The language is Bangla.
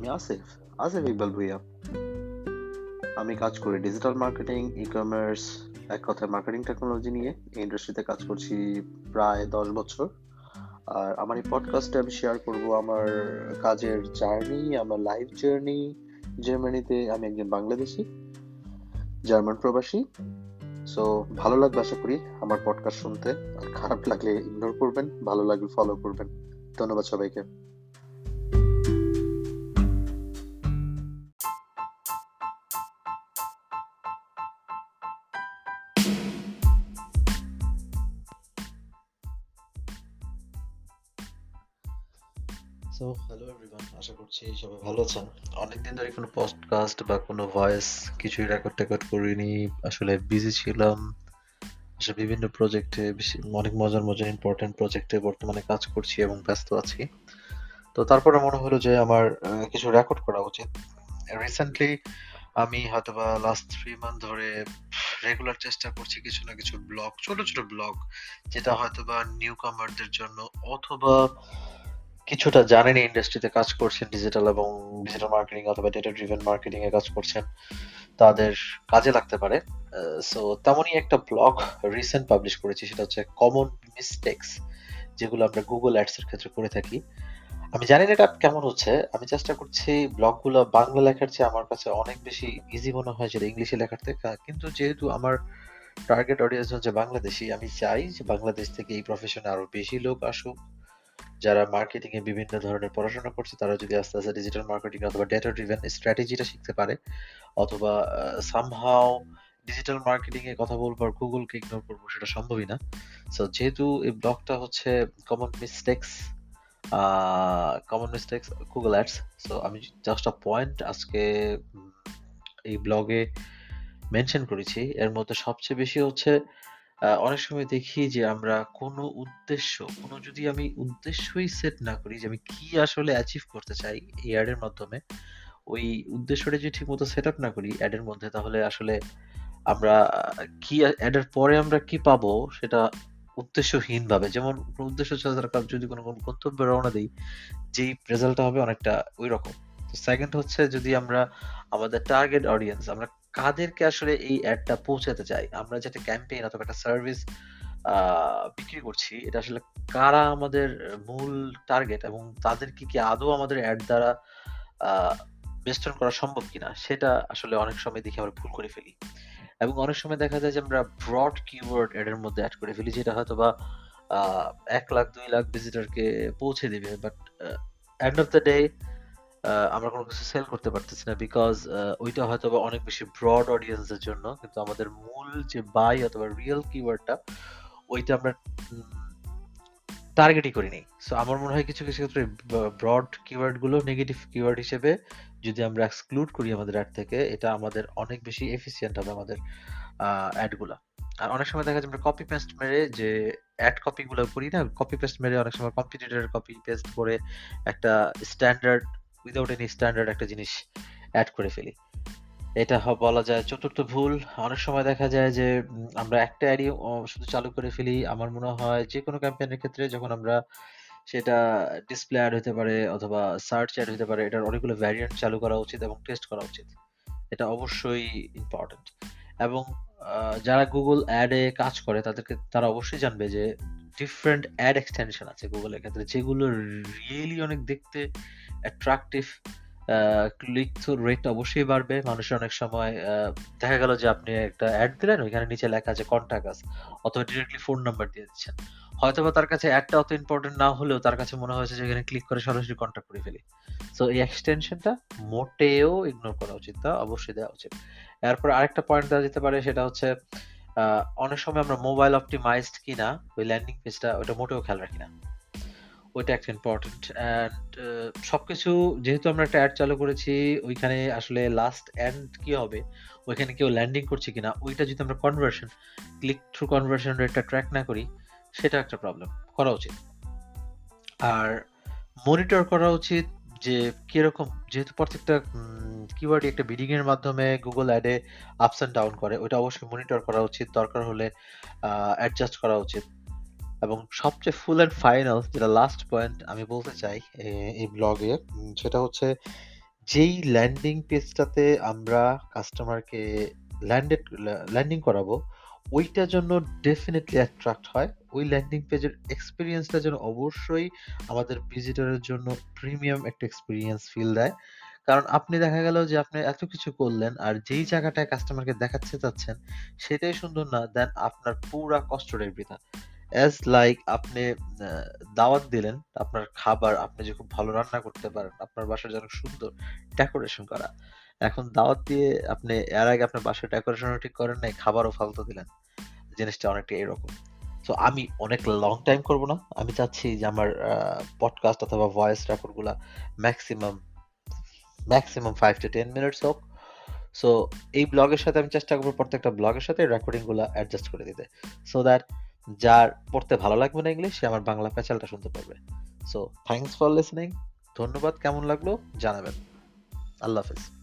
আমি আসিফ। আসিফ ইকবাল ভুইয়া। আমি কাজ করি ডিজিটাল মার্কেটিং ই কমার্স এক কথায় মার্কেটিং টেকনোলজি নিয়ে। এই ইন্ডাস্ট্রিতে কাজ করছি প্রায় দশ বছর। আর আমার এই পডকাস্টে আমি শেয়ার করব আমার কাজের জার্নি আমার লাইফ জার্নি জার্মানিতে আমি একজন বাংলাদেশি জার্মান প্রবাসী। সো ভালো লাগবে আশা করি আমার পডকাস্ট শুনতে। আর খারাপ লাগলে ইগনোর করবেন, ভালো লাগলে ফলো করবেন। ধন্যবাদ সবাইকে। সো হ্যালো এভরিওয়ান আশা করছি সবাই ভালো আছেন। অনেকদিন ধরে কোনো পডকাস্ট বা কোনো ভয়েস কিছুই রেকর্ড টেকর্ড করিনি, আসলে বিজি ছিলাম। আসলে বিভিন্ন প্রজেক্টে অনেক মজার মজার ইম্পর্টেন্ট প্রজেক্টে বর্তমানে কাজ করছি এবং ব্যস্ত আছি। তো তারপরে মনে হলো যে আমার কিছু রেকর্ড করা উচিত। রিসেন্টলি আমি হয়তোবা লাস্ট থ্রি মান্থ ধরে রেগুলার চেষ্টা করছি কিছু না কিছু ব্লগ ছোট ছোট ব্লগ যেটা হয়তোবা নিউ কামারদের জন্য অথবা কিছুটা জানেন ইন্ডাস্ট্রিতে কাজ করছেন ডিজিটাল এবং ডিজিটাল মার্কেটিং অথবা ডেটা ড্রিভেন মার্কেটিং এ কাজ করছেন, তাদের কাজে লাগতে পারে। সো তেমনই একটা ব্লগ রিসেন্ট পাবলিশ করেছি, সেটা হচ্ছে কমন মিস্টেক্স যেগুলো আমরা গুগল অ্যাডস এর ক্ষেত্রে করে থাকি। আমি জানি না এটা কেমন হচ্ছে, আমি চেষ্টা করছি ব্লগগুলো বাংলা লেখার চেয়ে আমার কাছে অনেক বেশি ইজি মনে হয় যেটা ইংলিশে লেখার থেকে। কিন্তু যেহেতু আমার টার্গেট অডিয়েন্স হচ্ছে বাংলাদেশি, আমি চাই যে বাংলাদেশ থেকে এই প্রফেশনে আরও বেশি লোক আসুক। যারা মার্কেটিং এ বিভিন্ন ধরনের পড়াশোনা করছে, তারা যদি আস্তে আস্তে ডিজিটাল মার্কেটিং অথবা ডেটা ড্রিভেন স্ট্র্যাটেজিটা শিখতে পারে, অথবা সামহাও ডিজিটাল মার্কেটিং এ কথা বলব আর গুগলকে ইগনোর করব, সেটা সম্ভবই না। সো যেহেতু এই ব্লগটা হচ্ছে common mistakes common mistakes Google ads so আমি জাস্ট আ পয়েন্ট আজকে এই ব্লগে মেনশন করেছি। এর মধ্যে সবচেয়ে বেশি হচ্ছে অনেক সময় দেখি যে আমরা কোনো উদ্দেশ্য, কোনো যদি আমি উদ্দেশ্যই সেট না করি যে আমি কি আসলে অ্যাচিভ করতে চাই এই অ্যাডের মাধ্যমে, ওই উদ্দেশ্যটা যদি ঠিকমতো সেট আপ না করি অ্যাডের মধ্যে, তাহলে আসলে আমরা কি অ্যাডের পরে আমরা কি পাবো সেটা উদ্দেশ্যহীন ভাবে যেমন কোনো উদ্দেশ্য ছাড়া দরকার যদি কোনো কোনো গন্তব্যে রওনা দিই, যেই রেজাল্টটা হবে অনেকটা ওই রকম তো সেকেন্ড হচ্ছে যদি আমরা, আমাদের টার্গেট অডিয়েন্স আমরা কাদেরকে আসলে এই অ্যাডটা পৌঁছাতে চাই? আমরা যেটা ক্যাম্পেইন অথবা একটা সার্ভিস বিক্রি করছি, এটা আসলে কারা আমাদের মূল টার্গেট এবং তাদের কি আদৌ আমাদের অ্যাড দ্বারা বেস্টন করা সম্ভব কিনা, সেটা আসলে অনেক সময় দেখে আমরা ভুল করে ফেলি। এবং অনেক সময় দেখা যায় যে আমরা ব্রড কিওয়ার্ড এর মধ্যে অ্যাড করে ফেলি, যেটা হয়তো বা এক লাখ, দুই লাখ ভিজিটরকে পৌঁছে দিবে but end of the day আমরা কোনো কিছু সেল করতে পারতেছি না বিকজ ওইটা হয়তো বা অনেক বেশি ব্রড অডিয়েন্সের জন্য, কিন্তু আমাদের মূল যে বাই অথবা রিয়েল কিওয়ার্ডটা ওইটা আমরা টার্গেটই করি নেই সো আমার মনে হয় কিছু কিছু ক্ষেত্রে ব্রড কিওয়ার্ডগুলো নেগেটিভ কিওয়ার্ড হিসেবে যদি আমরা এক্সক্লুড করি আমাদের অ্যাড থেকে, এটা আমাদের অনেক বেশি এফিসিয়েন্ট হবে আমাদের অ্যাডগুলা আর অনেক সময় দেখা যায় আমরা কপি পেস্ট মেরে যে অ্যাড কপি গুলো করি না কপি পেস্ট মেরে অনেক সময় কম্পিটিটরের কপি পেস্ট করে একটা স্ট্যান্ডার্ড উইদাউট এনি স্ট্যান্ডার্ড একটা জিনিস অ্যাড করে ফেলি। এটা বলা যায় চতুর্থ ভুল। অনেক সময় দেখা যায় যে আমরা একটা অ্যাডই শুধু চালু করে ফেলি। আমার মনে হয় যে কোনো ক্যাম্পেইনের ক্ষেত্রে যখন আমরা সেটা ডিসপ্লে অ্যাড হতে পারে অথবা সার্চ অ্যাড হতে পারে, এটার অনেকগুলো ভ্যারিয়েন্ট চালু করা উচিত এবং টেস্ট করা উচিত। এটা অবশ্যই ইম্পর্টেন্ট এবং যারা গুগল অ্যাডে কাজ করে, তাদেরকে, তারা অবশ্যই জানবে যে ডিফারেন্ট অ্যাড এক্সটেনশন আছে গুগলের ক্ষেত্রে, যেগুলো রিয়েলি অনেক দেখতে অ্যাট্রাকটিভ ক্লিক থ্রু রেট অবশ্যই বাড়বে। মানুষের অনেক সময় দেখা গেল যে আপনি একটা অ্যাড দিলেন, ওইখানে নিচে লেখা আছে কন্ট্যাক্ট আস অথবা ডিরেক্টলি ফোন নাম্বার দিয়ে দিচ্ছেন। হয়তো বা তার কাছে অ্যাডটা অত ইম্পর্টেন্ট না হলেও তার কাছে মনে হয়েছে যে এখানে ক্লিক করে সরাসরি কন্ট্যাক্ট করে ফেলি। সো এই এক্সটেনশনটা মোটেও ইগনোর করা উচিত তা অবশ্যই দেওয়া উচিত। এরপর আরেকটা পয়েন্ট দেওয়া যেতে পারে, সেটা হচ্ছে অনেক সময় আমরা মোবাইল অপটিমাইজড কিনা, ওই ল্যান্ডিং পেজটা ওটা মোটেও খেয়াল রাখি না। ওইটা একটা ইম্পর্টেন্ট অ্যান্ড সবকিছু যেহেতু আমরা একটা অ্যাড চালু করেছি, ওইখানে আসলে লাস্ট অ্যান্ড কি হবে? ওইখানে কেউ ল্যান্ডিং করছে কিনা? ওইটা যদি আমরা কনভার্সন ক্লিক থ্রু কনভার্সন রেটটা ট্র্যাক না করি, সেটা একটা প্রবলেম করা উচিত। আর মনিটর করা উচিত যে কীরকম, যেহেতু প্রত্যেকটা কিওয়ার্ড একটা বিডিং এর মাধ্যমে গুগল অ্যাডে আপস অ্যান্ড ডাউন করে, ওইটা অবশ্যই মনিটর করা উচিত। দরকার হলে অ্যাডজাস্ট করা উচিত। এবং সবচেয়ে ফুল অ্যান্ড ফাইনাল যেটা লাস্ট পয়েন্ট আমি বলতে চাই এই ব্লগে সেটা হচ্ছে যেই ল্যান্ডিং পেজটাতে আমরা কাস্টমারকে ল্যান্ডেড ল্যান্ডিং করাবো ওইটা জন্য ডেফিনেটলি অ্যাট্রাক্ট হয়। ওই ল্যান্ডিং পেজের এক্সপিরিয়েন্সটা যেন অবশ্যই আমাদের ভিজিটরের জন্য প্রিমিয়াম একটা এক্সপিরিয়েন্স ফিল দেয়। কারণ আপনি দেখা গেল যে আপনি এত কিছু করলেন আর যেই জায়গাটায় কাস্টমারকে দেখাচ্ছে চাচ্ছেন সেটাই সুন্দর না দেন আপনার পুরা কষ্টটাই বৃথা। অ্যাজ লাইক আপনি দাওয়াত দিলেন, আপনার খাবার, আপনি যে খুব ভালো রান্না করতে পারেন, আপনার বাসার যেন সুন্দর ডেকোরেশন করা। এখন দাওয়াত দিয়ে আপনি, এর আগে আপনার বাসার ডেকোরেশনও ঠিক করেন নাই, খাবারও ফালতু দিলেন। জিনিসটা অনেকটা এরকম। তো আমি অনেক লং টাইম করব না। আমি চাচ্ছি যে আমার পডকাস্ট অথবা voice রেকর্ডগুলা maximum maximum five to ten minutes হোক। সো এই ব্লগের সাথে আমি চেষ্টা করব প্রত্যেকটা ব্লগের সাথে রেকর্ডিংগুলো অ্যাডজাস্ট করে দিতে। সো দ্যাট যার পড়তে ভালো লাগবে না ইংলিশ সে আমার বাংলা প্যাচালটা শুনতে পারবে। সো থ্যাংকস ফর লিসনিং ধন্যবাদ, কেমন লাগল জানাবেন। আল্লাহ হাফিজ।